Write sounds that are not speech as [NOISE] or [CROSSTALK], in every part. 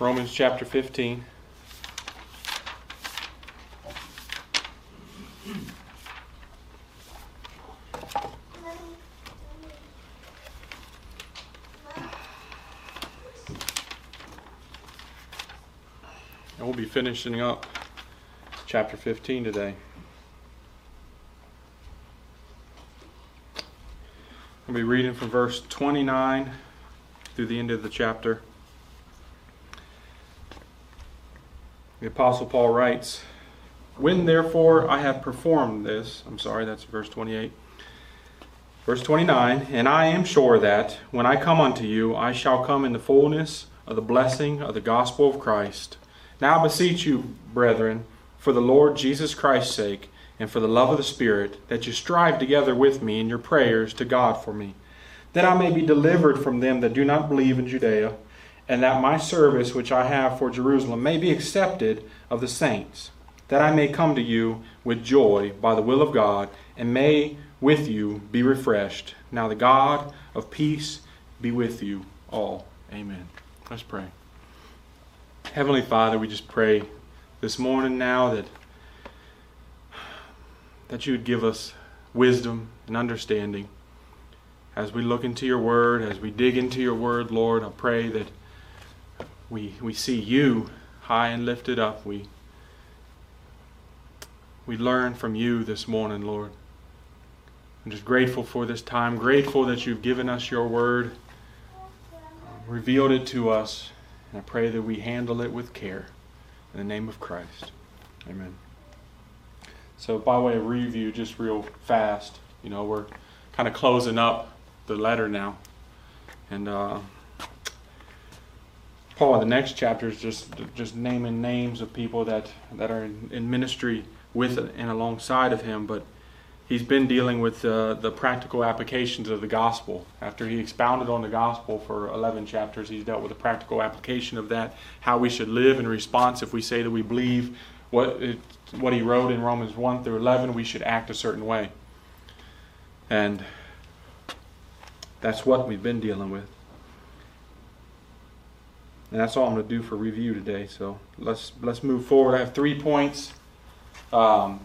Romans chapter 15. And we'll be finishing up chapter 15 today. I'll be reading from verse 29 through the end of the chapter. The Apostle Paul writes, When therefore I have performed this, I'm sorry, that's verse 28. Verse 29, And I am sure that when I come unto you, I shall come in the fullness of the blessing of the gospel of Christ. Now I beseech you, brethren, for the Lord Jesus Christ's sake, and for the love of the Spirit, that you strive together with me in your prayers to God for me, that I may be delivered from them that do not believe in Judea, and that my service which I have for Jerusalem may be accepted of the saints, that I may come to you with joy by the will of God, and may with you be refreshed. Now the God of peace be with you all. Amen. Let's pray. Heavenly Father, we just pray this morning now that that you would give us wisdom and understanding as we look into your word, as we dig into your word, Lord. I pray that we we see you high and lifted up. We we learn from you this morning, Lord. I'm just grateful for this time, grateful that you've given us your word, revealed it to us and I pray that we handle it with care. In the name of Christ. Amen. So, by way of review, just real fast, you know, we're kind of closing up the letter now. And uh, Paul, in the next chapter, is just, just naming names of people that, that are in, in ministry with and alongside of him. But he's been dealing with uh, the practical applications of the gospel. After he expounded on the gospel for 11 chapters, he's dealt with the practical application of that, how we should live in response if we say that we believe what, it, what he wrote in Romans 1 through 11, we should act a certain way. And that's what we've been dealing with. And that's all I'm going to do for review today. So let's let's move forward. I have three points. Um,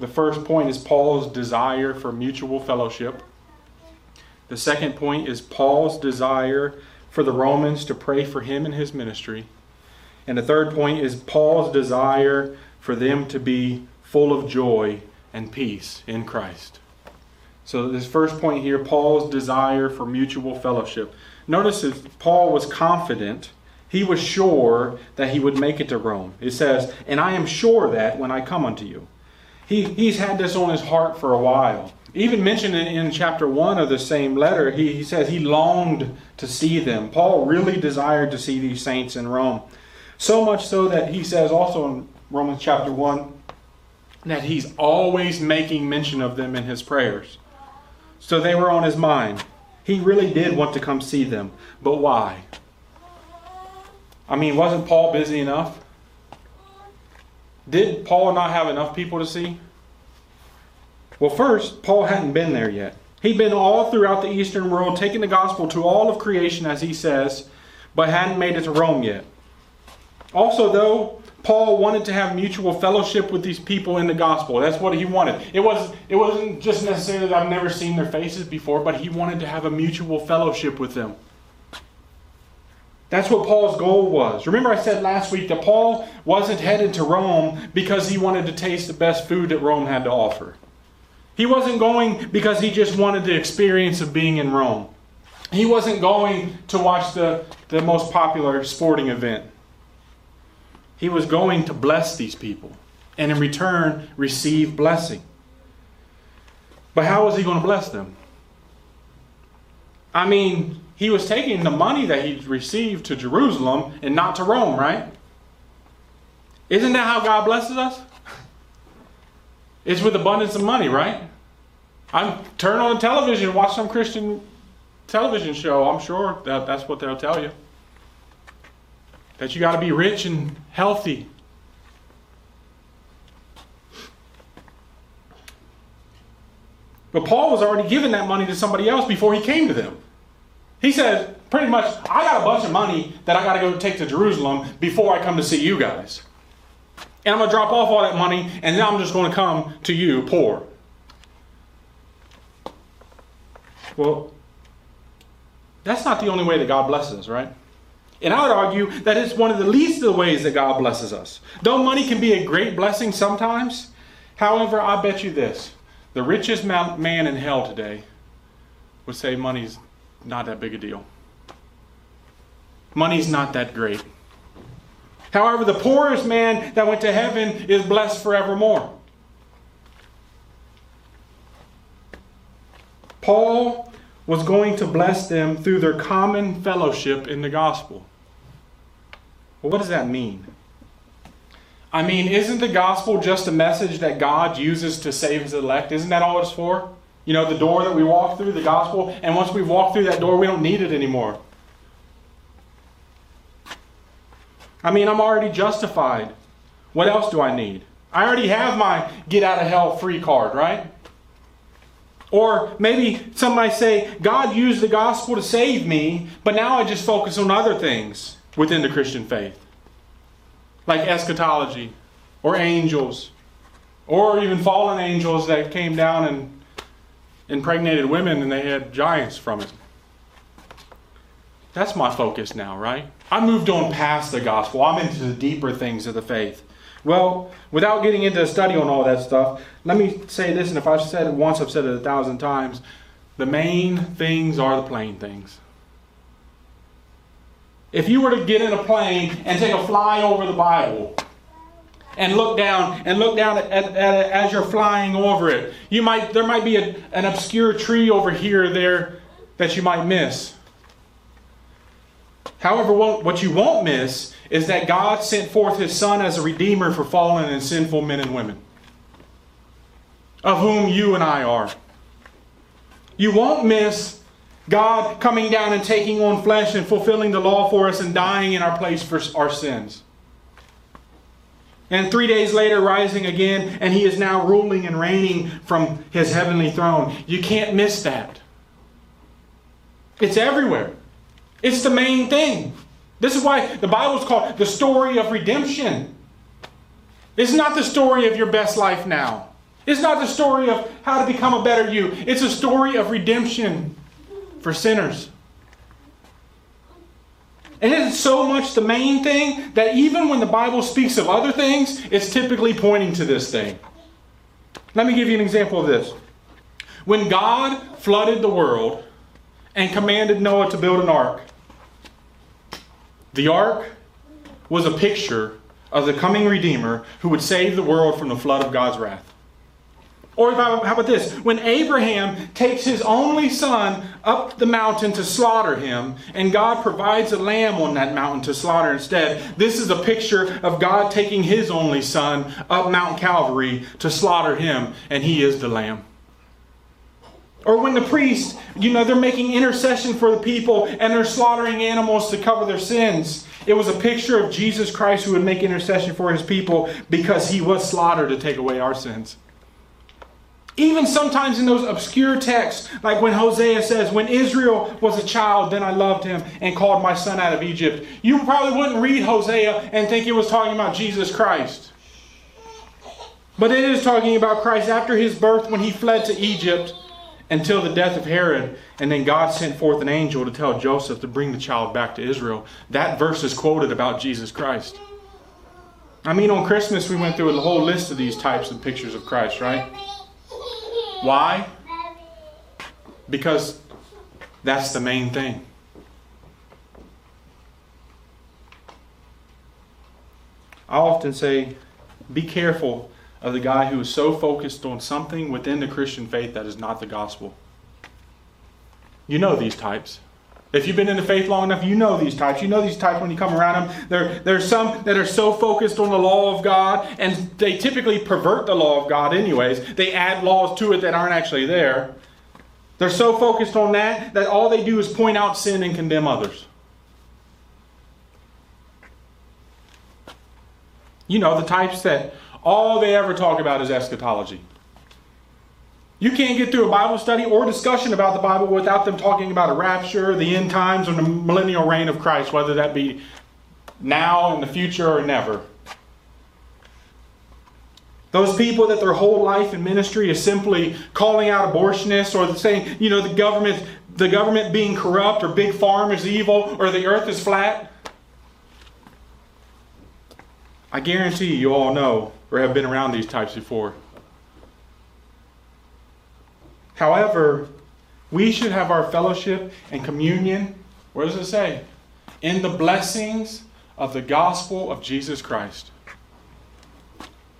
the first point is Paul's desire for mutual fellowship. The second point is Paul's desire for the Romans to pray for him and his ministry. And the third point is Paul's desire for them to be full of joy and peace in Christ. So, this first point here Paul's desire for mutual fellowship. Notice that Paul was confident, he was sure that he would make it to Rome. It says, And I am sure that when I come unto you. He, he's had this on his heart for a while. Even mentioned in, in chapter 1 of the same letter, he, he says he longed to see them. Paul really desired to see these saints in Rome. So much so that he says also in Romans chapter 1 that he's always making mention of them in his prayers. So they were on his mind. He really did want to come see them. But why? I mean, wasn't Paul busy enough? Did Paul not have enough people to see? Well, first, Paul hadn't been there yet. He'd been all throughout the Eastern world, taking the gospel to all of creation, as he says, but hadn't made it to Rome yet. Also, though, Paul wanted to have mutual fellowship with these people in the gospel. That's what he wanted. It, was, it wasn't just necessarily that I've never seen their faces before, but he wanted to have a mutual fellowship with them. That's what Paul's goal was. Remember, I said last week that Paul wasn't headed to Rome because he wanted to taste the best food that Rome had to offer. He wasn't going because he just wanted the experience of being in Rome. He wasn't going to watch the, the most popular sporting event. He was going to bless these people and in return receive blessing. But how was he going to bless them? I mean, he was taking the money that he received to Jerusalem and not to Rome, right? Isn't that how God blesses us? It's with abundance of money, right? I'm turn on the television, watch some Christian television show. I'm sure that that's what they'll tell you. That you got to be rich and healthy. But Paul was already giving that money to somebody else before he came to them. He said, Pretty much, I got a bunch of money that I got to go take to Jerusalem before I come to see you guys. And I'm going to drop off all that money, and then I'm just going to come to you poor. Well, that's not the only way that God blesses us, right? And I would argue that it's one of the least of the ways that God blesses us. Though money can be a great blessing sometimes, however, I bet you this the richest man in hell today would say money's not that big a deal. Money's not that great. However, the poorest man that went to heaven is blessed forevermore. Paul was going to bless them through their common fellowship in the gospel. Well, what does that mean? I mean, isn't the gospel just a message that God uses to save his elect? Isn't that all it's for? You know, the door that we walk through, the gospel, and once we've walked through that door, we don't need it anymore. I mean, I'm already justified. What else do I need? I already have my get out of hell free card, right? Or maybe somebody say, God used the gospel to save me, but now I just focus on other things within the Christian faith, like eschatology, or angels, or even fallen angels that came down and impregnated women and they had giants from it. That's my focus now, right? I moved on past the gospel. I'm into the deeper things of the faith. Well, without getting into a study on all that stuff, let me say this, and if I've said it once, I've said it a thousand times. The main things are the plain things. If you were to get in a plane and take a fly over the Bible and look down and look down at, at, at as you're flying over it, you might there might be a, an obscure tree over here there that you might miss. However, what you won't miss is that God sent forth his Son as a redeemer for fallen and sinful men and women, of whom you and I are. You won't miss God coming down and taking on flesh and fulfilling the law for us and dying in our place for our sins. And three days later, rising again, and he is now ruling and reigning from his heavenly throne. You can't miss that. It's everywhere. It's the main thing. This is why the Bible is called the story of redemption. It's not the story of your best life now. It's not the story of how to become a better you. It's a story of redemption for sinners. And it is so much the main thing that even when the Bible speaks of other things, it's typically pointing to this thing. Let me give you an example of this. When God flooded the world and commanded Noah to build an ark, the ark was a picture of the coming Redeemer who would save the world from the flood of God's wrath. Or how about this? When Abraham takes his only son up the mountain to slaughter him, and God provides a lamb on that mountain to slaughter instead, this is a picture of God taking his only son up Mount Calvary to slaughter him, and he is the lamb. Or when the priest, you know, they're making intercession for the people and they're slaughtering animals to cover their sins. It was a picture of Jesus Christ who would make intercession for his people because he was slaughtered to take away our sins. Even sometimes in those obscure texts, like when Hosea says, When Israel was a child, then I loved him and called my son out of Egypt. You probably wouldn't read Hosea and think it was talking about Jesus Christ. But it is talking about Christ after his birth when he fled to Egypt until the death of Herod, and then God sent forth an angel to tell Joseph to bring the child back to Israel. That verse is quoted about Jesus Christ. I mean, on Christmas, we went through a whole list of these types of pictures of Christ, right? Why? Because that's the main thing. I often say, be careful of the guy who is so focused on something within the Christian faith that is not the gospel. You know these types. If you've been in the faith long enough, you know these types. You know these types when you come around them. There, there's some that are so focused on the law of God, and they typically pervert the law of God, anyways. They add laws to it that aren't actually there. They're so focused on that that all they do is point out sin and condemn others. You know, the types that all they ever talk about is eschatology. You can't get through a Bible study or discussion about the Bible without them talking about a rapture, the end times, or the millennial reign of Christ, whether that be now, in the future, or never. Those people that their whole life in ministry is simply calling out abortionists or saying, you know, the government, the government being corrupt or big farm is evil or the earth is flat. I guarantee you all know or have been around these types before. However, we should have our fellowship and communion, where does it say? In the blessings of the gospel of Jesus Christ.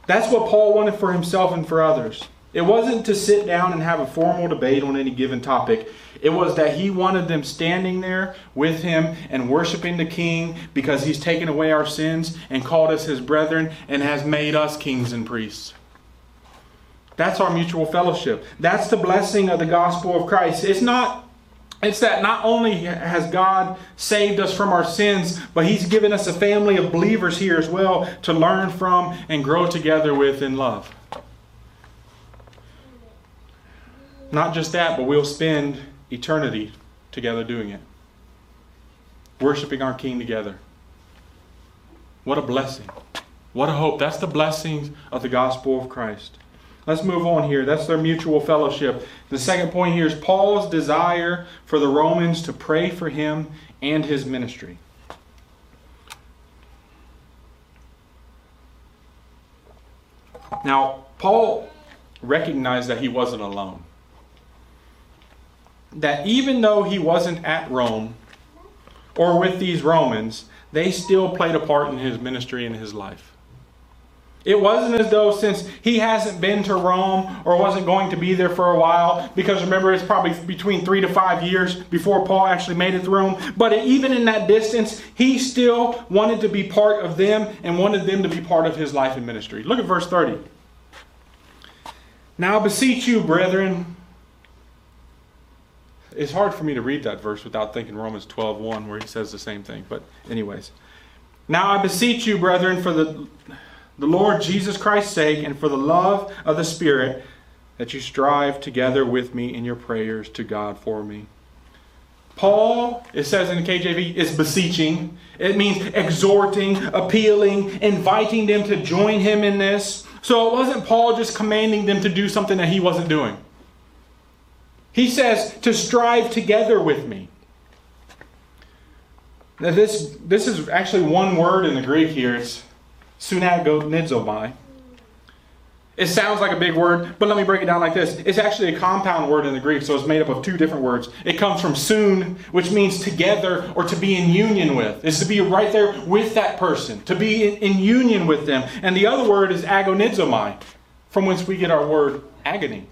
That's what Paul wanted for himself and for others. It wasn't to sit down and have a formal debate on any given topic. It was that he wanted them standing there with him and worshiping the king because he's taken away our sins and called us his brethren and has made us kings and priests. That's our mutual fellowship. That's the blessing of the gospel of Christ. It's not it's that not only has God saved us from our sins, but He's given us a family of believers here as well to learn from and grow together with in love. Not just that, but we'll spend eternity together doing it, worshiping our King together. What a blessing. What a hope. That's the blessings of the gospel of Christ. Let's move on here. That's their mutual fellowship. The second point here is Paul's desire for the Romans to pray for him and his ministry. Now, Paul recognized that he wasn't alone. That even though he wasn't at Rome or with these Romans, they still played a part in his ministry and his life. It wasn't as though since he hasn't been to Rome or wasn't going to be there for a while, because remember, it's probably between three to five years before Paul actually made it to Rome. But even in that distance, he still wanted to be part of them and wanted them to be part of his life and ministry. Look at verse 30. Now I beseech you, brethren. It's hard for me to read that verse without thinking Romans 12 1, where he says the same thing. But, anyways. Now I beseech you, brethren, for the the Lord Jesus Christ's sake and for the love of the Spirit, that you strive together with me in your prayers to God for me. Paul, it says in the KJV, is beseeching. It means exhorting, appealing, inviting them to join him in this. So it wasn't Paul just commanding them to do something that he wasn't doing. He says to strive together with me. Now this, this is actually one word in the Greek here. It's sunagonidzomai. It sounds like a big word, but let me break it down like this. It's actually a compound word in the Greek, so it's made up of two different words. It comes from soon, which means together or to be in union with. It's to be right there with that person, to be in, in union with them. And the other word is agonizomai, from whence we get our word agony.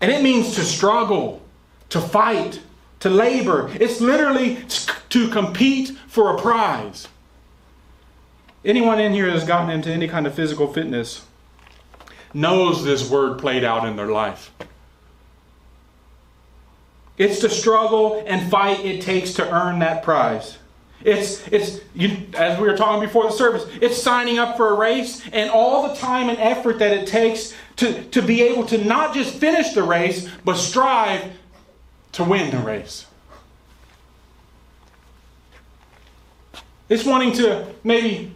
And it means to struggle, to fight, to labor. It's literally to compete for a prize. Anyone in here that's gotten into any kind of physical fitness knows this word played out in their life. It's the struggle and fight it takes to earn that prize. It's, it's you, as we were talking before the service, it's signing up for a race and all the time and effort that it takes to, to be able to not just finish the race, but strive to win the race. It's wanting to maybe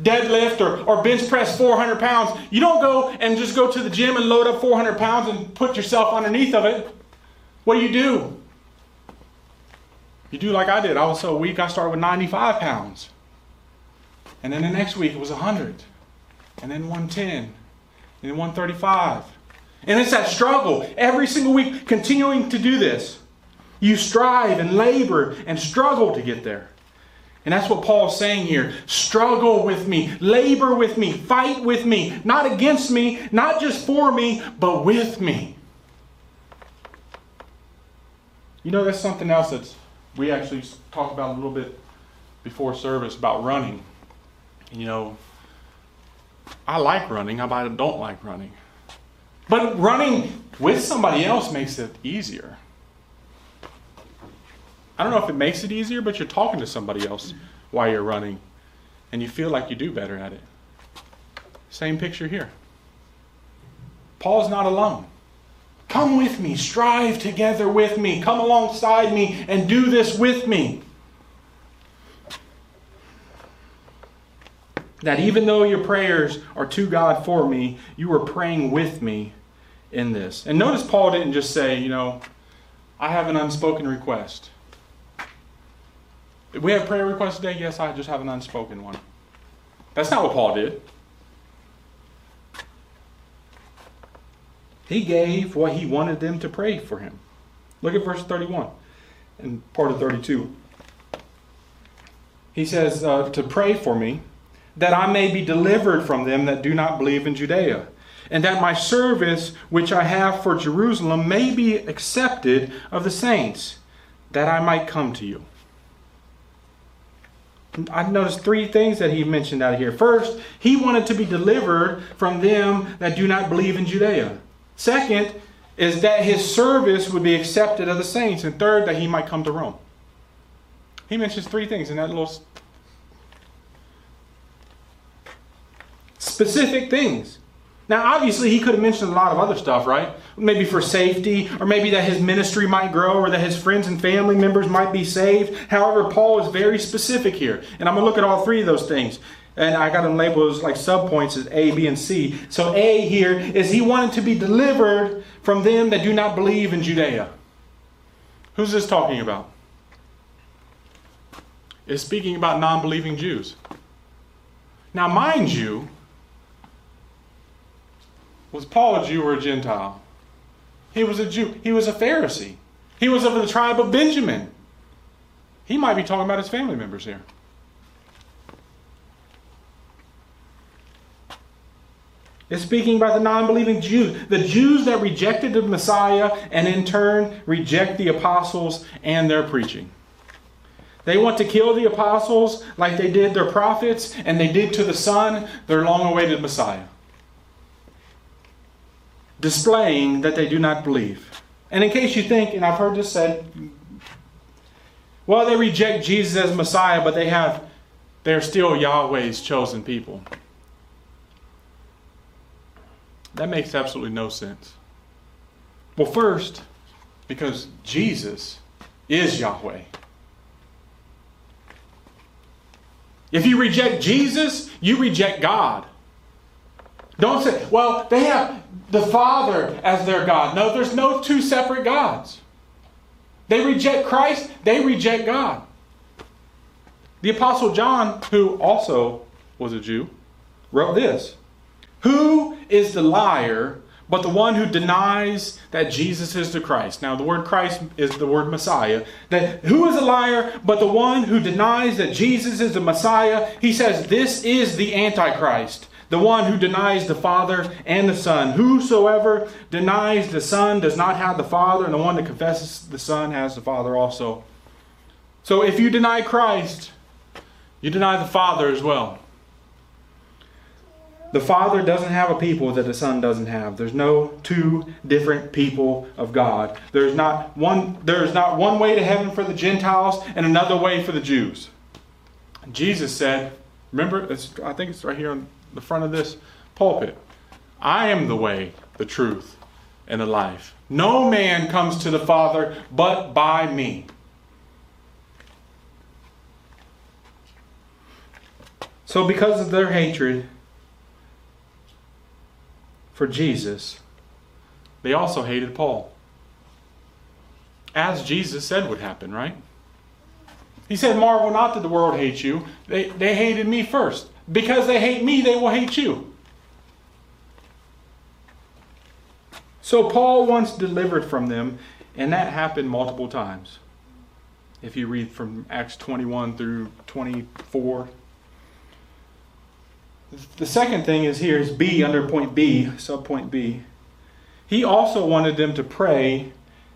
deadlift or, or bench press 400 pounds. You don't go and just go to the gym and load up 400 pounds and put yourself underneath of it. What do you do? You do like I did. I was so weak, I started with 95 pounds. And then the next week it was 100. And then 110. And then 135. And it's that struggle every single week, continuing to do this. You strive and labor and struggle to get there. And that's what Paul's saying here. Struggle with me, labor with me, fight with me, not against me, not just for me, but with me. You know, that's something else that we actually talked about a little bit before service about running. You know, I like running, I don't like running. But running with somebody else makes it easier. I don't know if it makes it easier, but you're talking to somebody else while you're running, and you feel like you do better at it. Same picture here. Paul's not alone. Come with me, strive together with me, come alongside me, and do this with me. That even though your prayers are to God for me, you are praying with me in this. And notice Paul didn't just say, you know, I have an unspoken request. we have prayer requests today? Yes, I just have an unspoken one. That's not what Paul did. He gave what he wanted them to pray for him. Look at verse 31 and part of 32. He says, uh, To pray for me, that I may be delivered from them that do not believe in Judea, and that my service which I have for Jerusalem may be accepted of the saints, that I might come to you. I noticed three things that he mentioned out here. First, he wanted to be delivered from them that do not believe in Judea. Second, is that his service would be accepted of the saints. And third, that he might come to Rome. He mentions three things in that little specific things. Now, obviously, he could have mentioned a lot of other stuff, right? Maybe for safety, or maybe that his ministry might grow, or that his friends and family members might be saved. However, Paul is very specific here. And I'm going to look at all three of those things. And I got them labeled as like subpoints as A, B, and C. So A here is he wanted to be delivered from them that do not believe in Judea. Who's this talking about? It's speaking about non believing Jews. Now, mind you, was Paul a Jew or a Gentile? He was a Jew. He was a Pharisee. He was of the tribe of Benjamin. He might be talking about his family members here. It's speaking about the non believing Jews, the Jews that rejected the Messiah and in turn reject the apostles and their preaching. They want to kill the apostles like they did their prophets and they did to the Son, their long awaited Messiah. Displaying that they do not believe. And in case you think, and I've heard this said, well, they reject Jesus as Messiah, but they have they're still Yahweh's chosen people. That makes absolutely no sense. Well, first, because Jesus is Yahweh. If you reject Jesus, you reject God. Don't say, well, they have the Father as their God. No, there's no two separate gods. They reject Christ, they reject God. The Apostle John, who also was a Jew, wrote this who is the liar but the one who denies that Jesus is the Christ? Now, the word Christ is the word Messiah. That who is a liar but the one who denies that Jesus is the Messiah? He says, This is the Antichrist, the one who denies the Father and the Son. Whosoever denies the Son does not have the Father, and the one that confesses the Son has the Father also. So if you deny Christ, you deny the Father as well. The Father doesn't have a people that the Son doesn't have. There's no two different people of God. There's not one there's not one way to heaven for the Gentiles and another way for the Jews. Jesus said, remember, I think it's right here on the front of this pulpit. I am the way, the truth, and the life. No man comes to the Father but by me. So, because of their hatred, for Jesus, they also hated Paul. As Jesus said would happen, right? He said, Marvel not that the world hates you. They, they hated me first. Because they hate me, they will hate you. So Paul once delivered from them, and that happened multiple times. If you read from Acts 21 through 24, the second thing is here is B under point B, subpoint B. He also wanted them to pray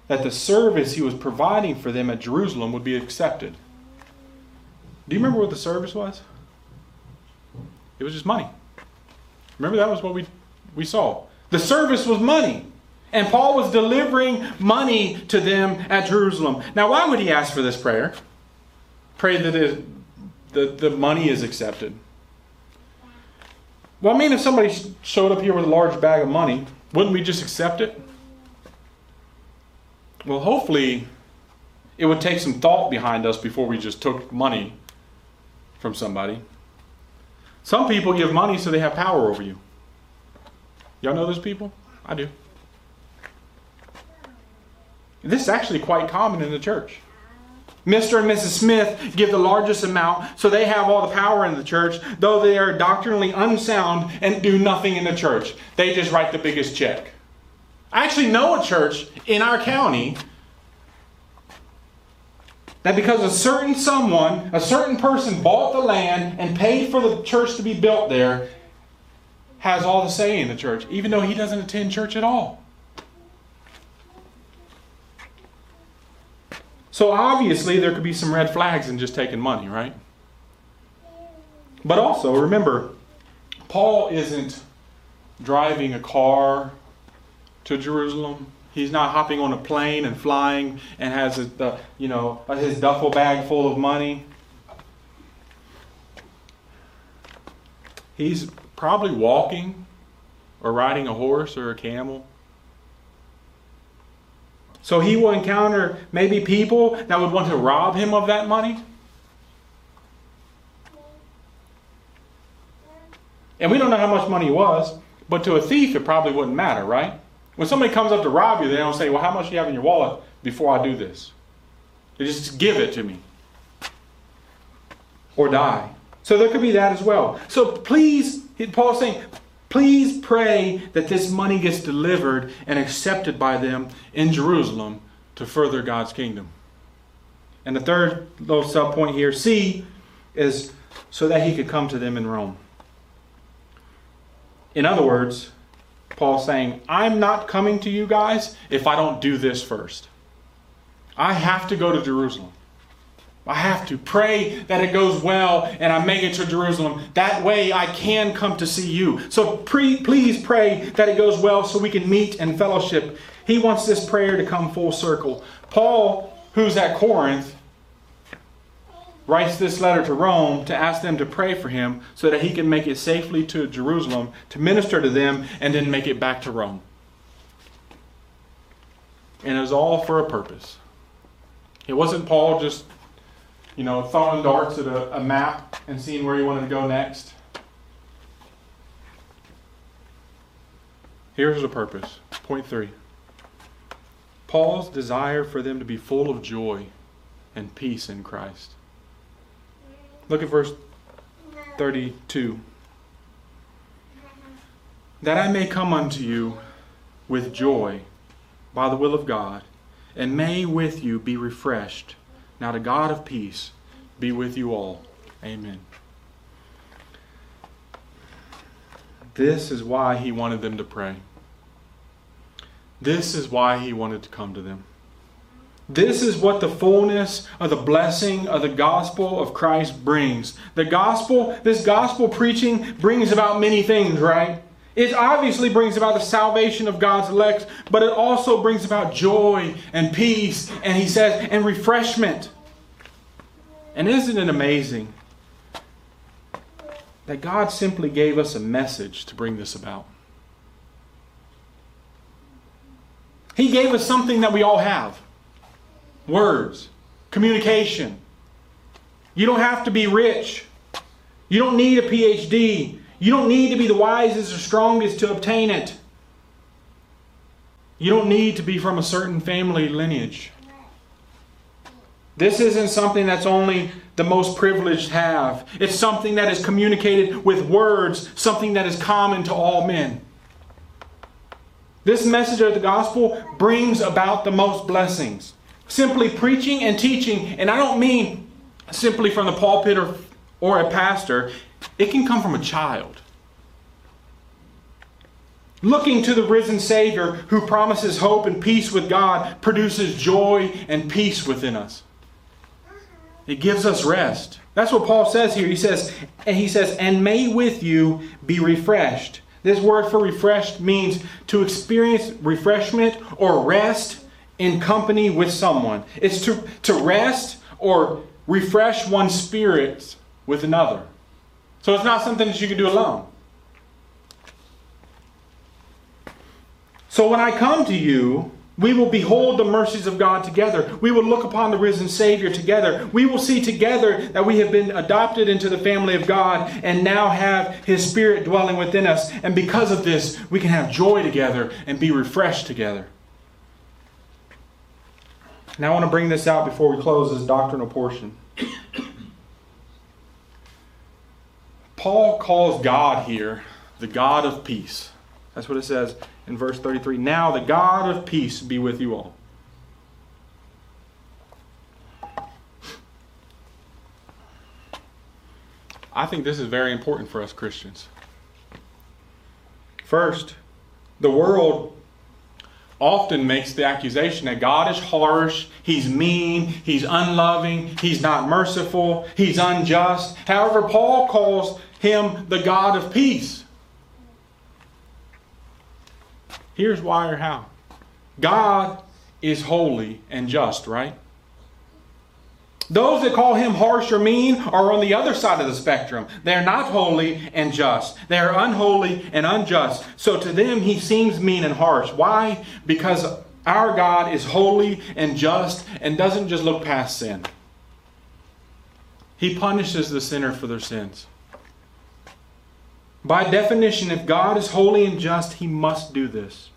that the service he was providing for them at Jerusalem would be accepted. Do you remember what the service was? It was just money. Remember that was what we we saw. The service was money. And Paul was delivering money to them at Jerusalem. Now, why would he ask for this prayer? Pray that it, the, the money is accepted. Well, I mean, if somebody showed up here with a large bag of money, wouldn't we just accept it? Well, hopefully, it would take some thought behind us before we just took money from somebody. Some people give money so they have power over you. Y'all know those people? I do. This is actually quite common in the church. Mr. and Mrs. Smith give the largest amount, so they have all the power in the church, though they are doctrinally unsound and do nothing in the church. They just write the biggest check. I actually know a church in our county that because a certain someone, a certain person bought the land and paid for the church to be built there, has all the say in the church, even though he doesn't attend church at all. So obviously, there could be some red flags in just taking money, right? But also, remember, Paul isn't driving a car to Jerusalem. He's not hopping on a plane and flying and has a, uh, you know uh, his duffel bag full of money. He's probably walking or riding a horse or a camel. So he will encounter maybe people that would want to rob him of that money. And we don't know how much money was, but to a thief, it probably wouldn't matter, right? When somebody comes up to rob you, they don't say, Well, how much do you have in your wallet before I do this? They just give it to me or die. So there could be that as well. So please, Paul's saying, Please pray that this money gets delivered and accepted by them in Jerusalem to further God's kingdom. And the third little sub point here, C, is so that he could come to them in Rome. In other words, Paul's saying, I'm not coming to you guys if I don't do this first. I have to go to Jerusalem. I have to pray that it goes well and I make it to Jerusalem. That way I can come to see you. So pre- please pray that it goes well so we can meet and fellowship. He wants this prayer to come full circle. Paul, who's at Corinth, writes this letter to Rome to ask them to pray for him so that he can make it safely to Jerusalem to minister to them and then make it back to Rome. And it was all for a purpose. It wasn't Paul just you know, throwing darts at a, a map and seeing where he wanted to go next. Here's the purpose. Point three Paul's desire for them to be full of joy and peace in Christ. Look at verse 32. That I may come unto you with joy by the will of God, and may with you be refreshed now, the God of peace be with you all. Amen. This is why he wanted them to pray. This is why he wanted to come to them. This is what the fullness of the blessing of the gospel of Christ brings. The gospel, this gospel preaching brings about many things, right? It obviously brings about the salvation of God's elect, but it also brings about joy and peace, and he says, and refreshment. And isn't it amazing that God simply gave us a message to bring this about? He gave us something that we all have words, communication. You don't have to be rich. You don't need a PhD. You don't need to be the wisest or strongest to obtain it. You don't need to be from a certain family lineage. This isn't something that's only the most privileged have. It's something that is communicated with words, something that is common to all men. This message of the gospel brings about the most blessings. Simply preaching and teaching, and I don't mean simply from the pulpit or, or a pastor, it can come from a child looking to the risen Savior who promises hope and peace with God, produces joy and peace within us. It gives us rest. That's what Paul says here. He says, and he says, and may with you be refreshed. This word for refreshed means to experience refreshment or rest in company with someone. It's to, to rest or refresh one's spirit with another. So it's not something that you can do alone. So when I come to you, we will behold the mercies of God together. We will look upon the risen Savior together. We will see together that we have been adopted into the family of God and now have His Spirit dwelling within us. And because of this, we can have joy together and be refreshed together. Now, I want to bring this out before we close this doctrinal portion. Paul calls God here the God of peace. That's what it says in verse 33. Now the God of peace be with you all. I think this is very important for us Christians. First, the world often makes the accusation that God is harsh, He's mean, He's unloving, He's not merciful, He's unjust. However, Paul calls Him the God of peace. Here's why or how God is holy and just, right? Those that call him harsh or mean are on the other side of the spectrum. They're not holy and just. They are unholy and unjust. So to them, he seems mean and harsh. Why? Because our God is holy and just and doesn't just look past sin. He punishes the sinner for their sins. By definition, if God is holy and just, he must do this.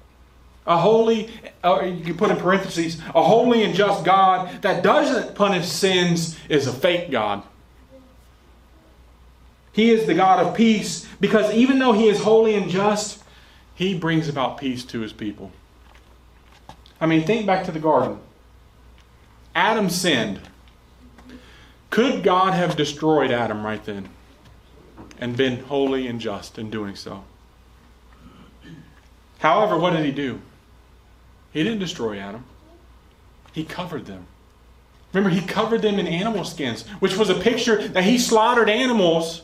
A holy, uh, you can put in parentheses, a holy and just God that doesn't punish sins is a fake God. He is the God of peace because even though He is holy and just, He brings about peace to His people. I mean, think back to the garden. Adam sinned. Could God have destroyed Adam right then and been holy and just in doing so? However, what did He do? He didn't destroy Adam, he covered them. Remember, he covered them in animal skins, which was a picture that he slaughtered animals,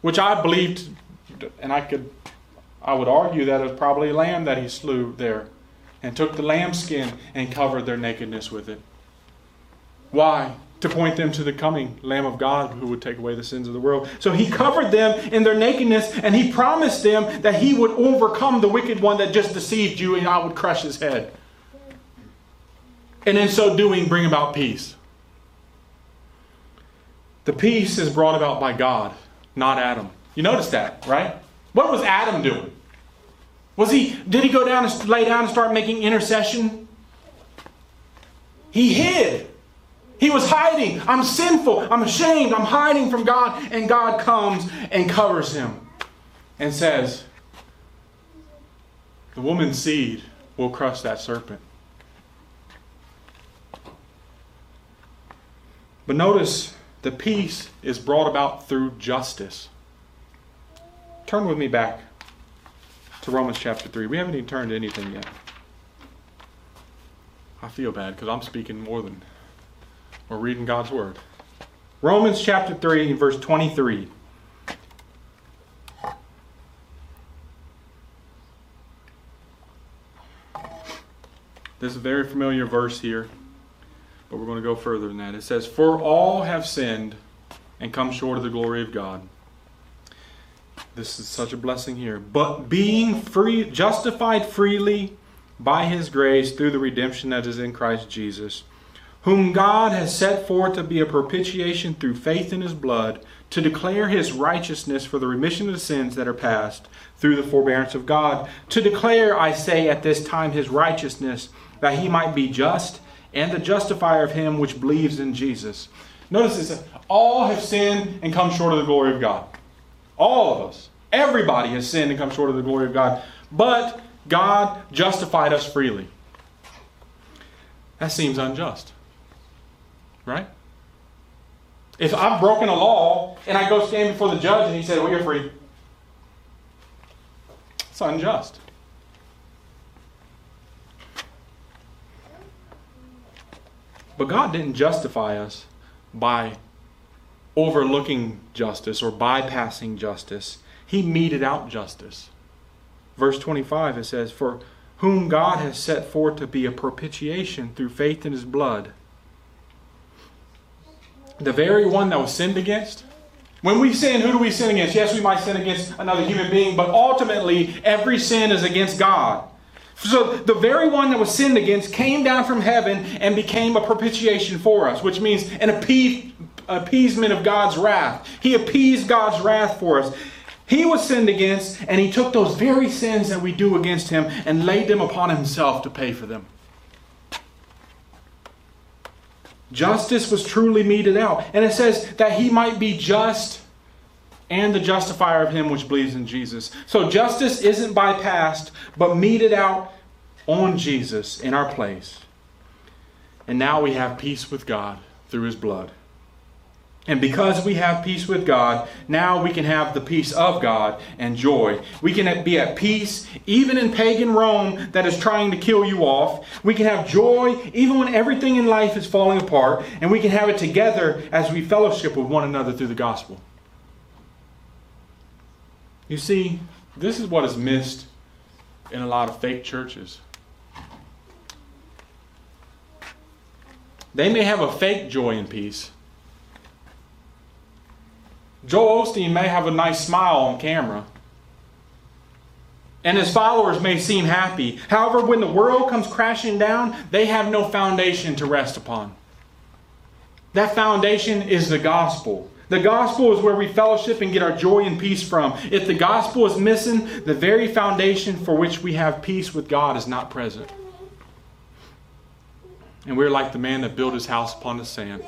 which I believed, and I could, I would argue that it was probably a lamb that he slew there, and took the lamb skin and covered their nakedness with it. Why? To point them to the coming Lamb of God who would take away the sins of the world. So he covered them in their nakedness and he promised them that he would overcome the wicked one that just deceived you and I would crush his head. And in so doing, bring about peace. The peace is brought about by God, not Adam. You notice that, right? What was Adam doing? Was he did he go down and lay down and start making intercession? He hid. He was hiding. I'm sinful. I'm ashamed. I'm hiding from God. And God comes and covers him and says, The woman's seed will crush that serpent. But notice the peace is brought about through justice. Turn with me back to Romans chapter 3. We haven't even turned to anything yet. I feel bad because I'm speaking more than we're reading God's Word. Romans chapter 3, verse 23. This is a very familiar verse here, but we're going to go further than that. It says, For all have sinned and come short of the glory of God. This is such a blessing here. But being free, justified freely by his grace through the redemption that is in Christ Jesus whom God has set forth to be a propitiation through faith in his blood, to declare his righteousness for the remission of the sins that are past through the forbearance of God. To declare, I say, at this time his righteousness, that he might be just and the justifier of him which believes in Jesus. Notice this all have sinned and come short of the glory of God. All of us. Everybody has sinned and come short of the glory of God. But God justified us freely. That seems unjust. Right? If I've broken a law and I go stand before the judge and he said, Well, you're free. It's unjust. But God didn't justify us by overlooking justice or bypassing justice. He meted out justice. Verse 25 it says, For whom God has set forth to be a propitiation through faith in his blood the very one that was sinned against. When we sin, who do we sin against? Yes, we might sin against another human being, but ultimately, every sin is against God. So the very one that was sinned against came down from heaven and became a propitiation for us, which means an appeasement of God's wrath. He appeased God's wrath for us. He was sinned against, and he took those very sins that we do against him and laid them upon himself to pay for them. Justice was truly meted out. And it says that he might be just and the justifier of him which believes in Jesus. So justice isn't bypassed, but meted out on Jesus in our place. And now we have peace with God through his blood. And because we have peace with God, now we can have the peace of God and joy. We can be at peace even in pagan Rome that is trying to kill you off. We can have joy even when everything in life is falling apart. And we can have it together as we fellowship with one another through the gospel. You see, this is what is missed in a lot of fake churches. They may have a fake joy and peace Joel Osteen may have a nice smile on camera. And his followers may seem happy. However, when the world comes crashing down, they have no foundation to rest upon. That foundation is the gospel. The gospel is where we fellowship and get our joy and peace from. If the gospel is missing, the very foundation for which we have peace with God is not present. And we're like the man that built his house upon the sand.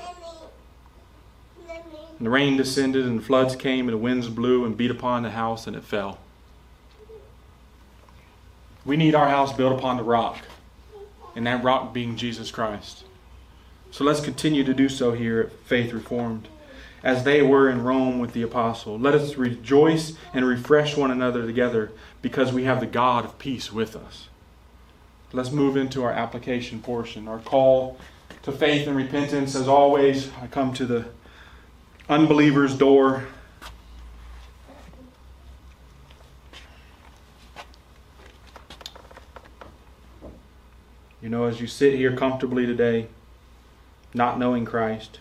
And the rain descended, and the floods came, and the winds blew and beat upon the house, and it fell. We need our house built upon the rock, and that rock being Jesus Christ. So let's continue to do so here at Faith Reformed, as they were in Rome with the apostle. Let us rejoice and refresh one another together, because we have the God of peace with us. Let's move into our application portion, our call to faith and repentance. As always, I come to the unbeliever's door. You know, as you sit here comfortably today, not knowing Christ,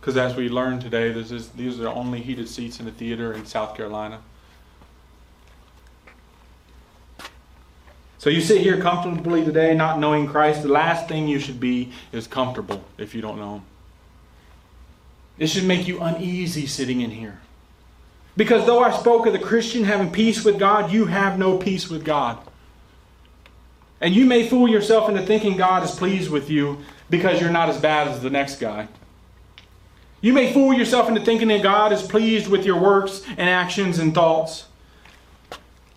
because as we learned today, this is, these are the only heated seats in the theater in South Carolina. So you sit here comfortably today, not knowing Christ. The last thing you should be is comfortable if you don't know Him. It should make you uneasy sitting in here. Because though I spoke of the Christian having peace with God, you have no peace with God. And you may fool yourself into thinking God is pleased with you because you're not as bad as the next guy. You may fool yourself into thinking that God is pleased with your works and actions and thoughts.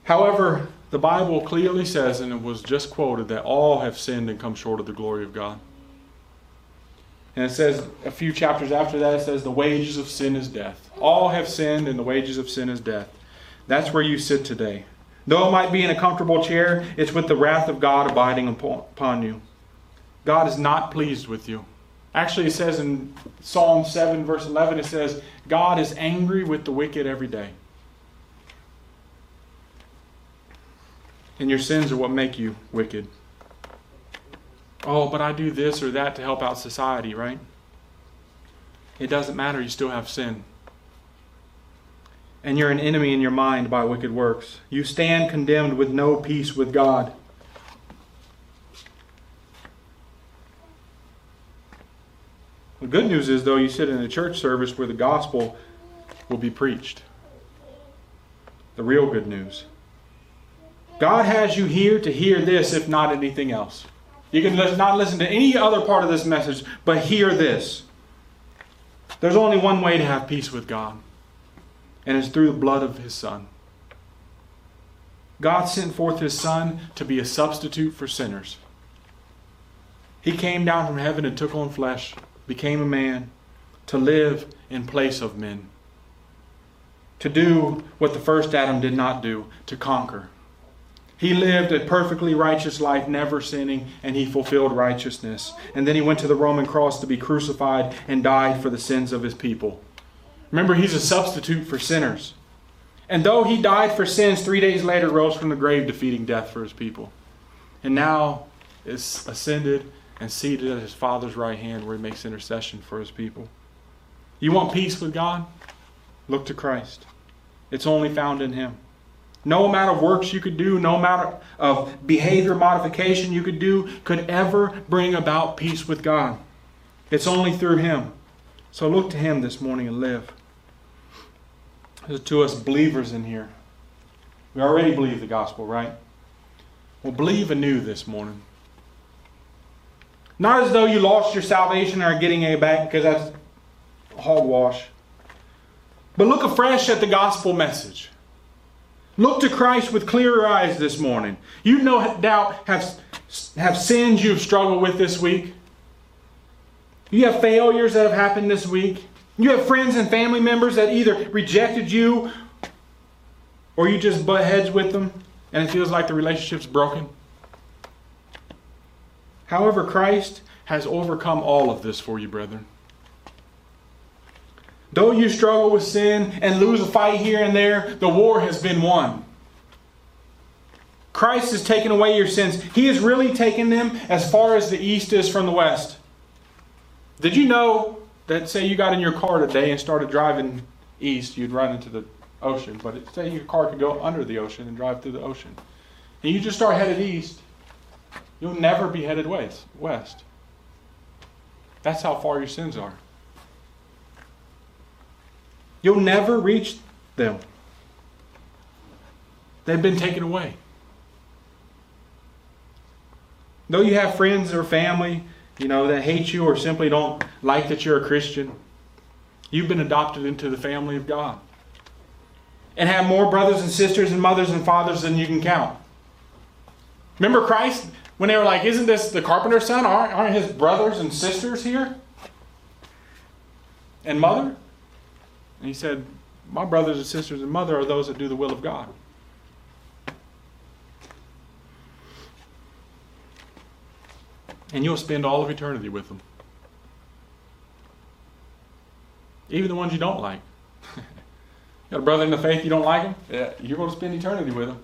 However, the Bible clearly says, and it was just quoted, that all have sinned and come short of the glory of God. And it says a few chapters after that, it says, The wages of sin is death. All have sinned, and the wages of sin is death. That's where you sit today. Though it might be in a comfortable chair, it's with the wrath of God abiding upon you. God is not pleased with you. Actually, it says in Psalm 7, verse 11, it says, God is angry with the wicked every day. And your sins are what make you wicked oh, but I do this or that to help out society, right? It doesn't matter, you still have sin. And you're an enemy in your mind by wicked works. You stand condemned with no peace with God. The good news is, though, you sit in a church service where the gospel will be preached. The real good news. God has you here to hear this, if not anything else. You can not listen to any other part of this message, but hear this. There's only one way to have peace with God, and it's through the blood of His Son. God sent forth His Son to be a substitute for sinners. He came down from heaven and took on flesh, became a man, to live in place of men, to do what the first Adam did not do, to conquer. He lived a perfectly righteous life, never sinning, and he fulfilled righteousness. And then he went to the Roman cross to be crucified and died for the sins of his people. Remember, he's a substitute for sinners. And though he died for sins, three days later rose from the grave, defeating death for his people. And now is ascended and seated at his Father's right hand where he makes intercession for his people. You want peace with God? Look to Christ. It's only found in him. No amount of works you could do, no amount of behavior modification you could do could ever bring about peace with God. It's only through Him. So look to Him this morning and live. To us believers in here, we already believe the gospel, right? Well, believe anew this morning. Not as though you lost your salvation or are getting it back, because that's hogwash. But look afresh at the gospel message. Look to Christ with clearer eyes this morning. You no doubt have, have sins you've struggled with this week. You have failures that have happened this week. You have friends and family members that either rejected you or you just butt heads with them and it feels like the relationship's broken. However, Christ has overcome all of this for you, brethren. Though you struggle with sin and lose a fight here and there, the war has been won. Christ has taken away your sins. He has really taken them as far as the east is from the west. Did you know that, say, you got in your car today and started driving east, you'd run into the ocean, but it, say your car could go under the ocean and drive through the ocean. And you just start headed east, you'll never be headed west. west. That's how far your sins are. You'll never reach them. They've been taken away. Though you have friends or family, you know, that hate you or simply don't like that you're a Christian, you've been adopted into the family of God. And have more brothers and sisters and mothers and fathers than you can count. Remember Christ when they were like, Isn't this the carpenter's son? Aren't, aren't his brothers and sisters here? And mother? And he said, My brothers and sisters and mother are those that do the will of God. And you'll spend all of eternity with them. Even the ones you don't like. [LAUGHS] you got a brother in the faith, you don't like him? Yeah, you're going to spend eternity with him.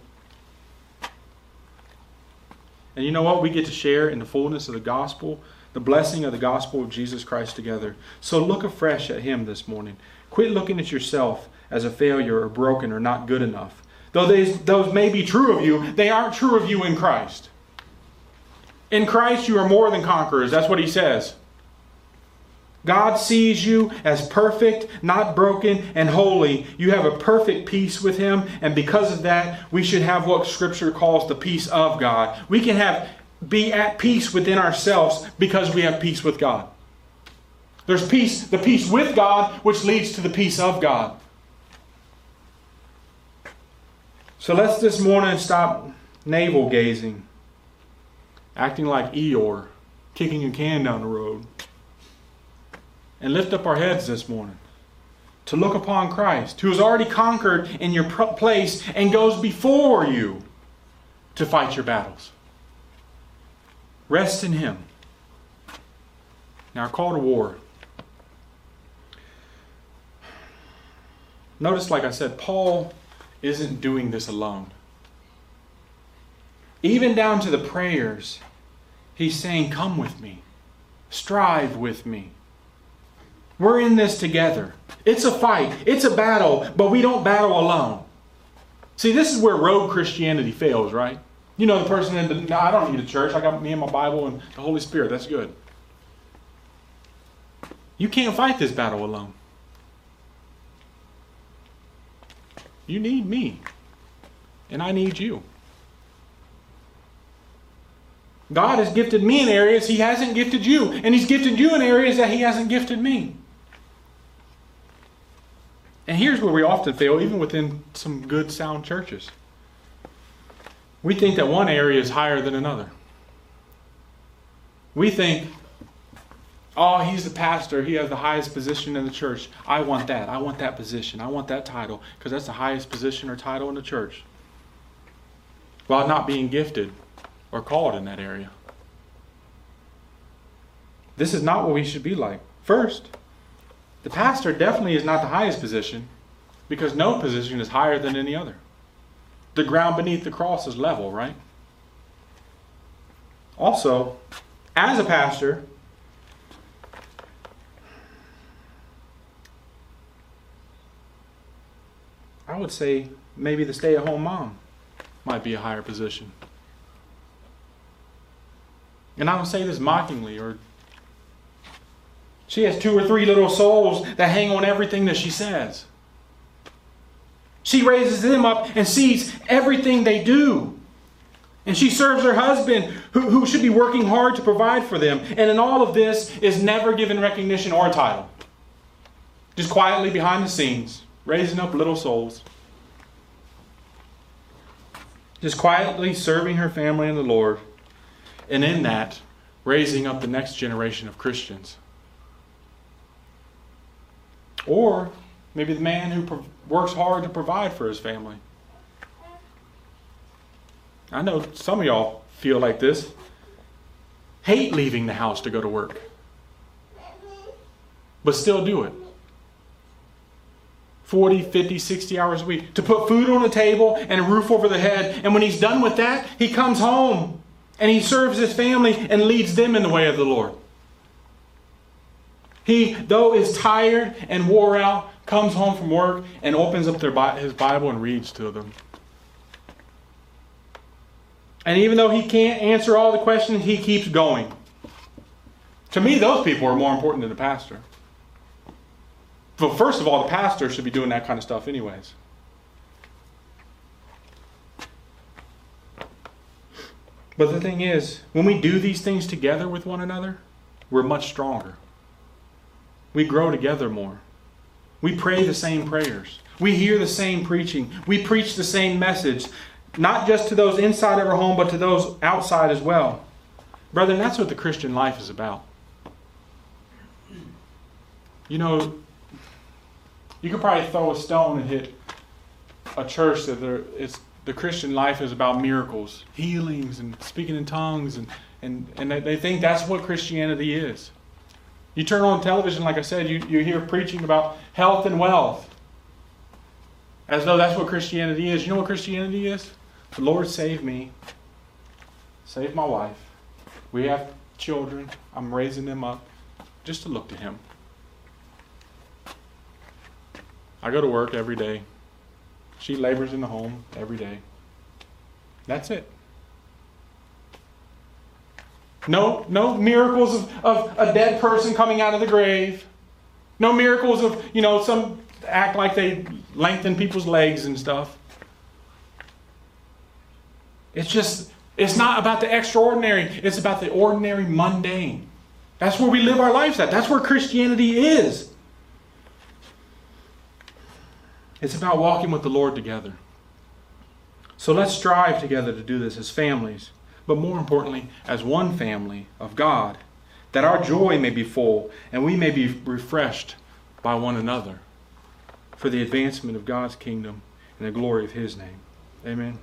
And you know what? We get to share in the fullness of the gospel, the blessing of the gospel of Jesus Christ together. So look afresh at him this morning. Quit looking at yourself as a failure or broken or not good enough. Though these, those may be true of you, they aren't true of you in Christ. In Christ, you are more than conquerors. That's what he says. God sees you as perfect, not broken, and holy. You have a perfect peace with Him, and because of that, we should have what Scripture calls the peace of God. We can have be at peace within ourselves because we have peace with God. There's peace, the peace with God, which leads to the peace of God. So let's this morning stop navel gazing, acting like Eeyore, kicking a can down the road, and lift up our heads this morning to look upon Christ, who has already conquered in your place and goes before you to fight your battles. Rest in Him. Now, call to war. Notice, like I said, Paul isn't doing this alone. Even down to the prayers, he's saying, Come with me, strive with me. We're in this together. It's a fight, it's a battle, but we don't battle alone. See, this is where rogue Christianity fails, right? You know, the person in the, no, I don't need a church. I got me and my Bible and the Holy Spirit. That's good. You can't fight this battle alone. You need me, and I need you. God has gifted me in areas He hasn't gifted you, and He's gifted you in areas that He hasn't gifted me. And here's where we often fail, even within some good, sound churches. We think that one area is higher than another. We think Oh, he's the pastor. He has the highest position in the church. I want that. I want that position. I want that title because that's the highest position or title in the church. While not being gifted or called in that area. This is not what we should be like. First, the pastor definitely is not the highest position because no position is higher than any other. The ground beneath the cross is level, right? Also, as a pastor, I would say maybe the stay at home mom might be a higher position. And I don't say this mockingly or she has two or three little souls that hang on everything that she says. She raises them up and sees everything they do. And she serves her husband, who, who should be working hard to provide for them. And in all of this, is never given recognition or title. Just quietly behind the scenes, raising up little souls. Just quietly serving her family and the Lord. And in that, raising up the next generation of Christians. Or maybe the man who works hard to provide for his family. I know some of y'all feel like this. Hate leaving the house to go to work, but still do it. 40, 50, 60 hours a week to put food on the table and a roof over the head. And when he's done with that, he comes home and he serves his family and leads them in the way of the Lord. He, though is tired and wore out, comes home from work and opens up their, his Bible and reads to them. And even though he can't answer all the questions, he keeps going. To me, those people are more important than the pastor. Well, first of all, the pastor should be doing that kind of stuff, anyways. But the thing is, when we do these things together with one another, we're much stronger. We grow together more. We pray the same prayers. We hear the same preaching. We preach the same message, not just to those inside of our home, but to those outside as well. Brother, that's what the Christian life is about. You know, you could probably throw a stone and hit a church that the Christian life is about miracles, healings, and speaking in tongues, and, and, and they think that's what Christianity is. You turn on television, like I said, you, you hear preaching about health and wealth. As though that's what Christianity is. You know what Christianity is? The Lord save me, save my wife. We have children. I'm raising them up just to look to Him. I go to work every day. She labors in the home every day. That's it. No, no miracles of, of a dead person coming out of the grave. No miracles of, you know, some act like they lengthen people's legs and stuff. It's just, it's not about the extraordinary, it's about the ordinary, mundane. That's where we live our lives at. That's where Christianity is. It's about walking with the Lord together. So let's strive together to do this as families, but more importantly, as one family of God, that our joy may be full and we may be refreshed by one another for the advancement of God's kingdom and the glory of His name. Amen.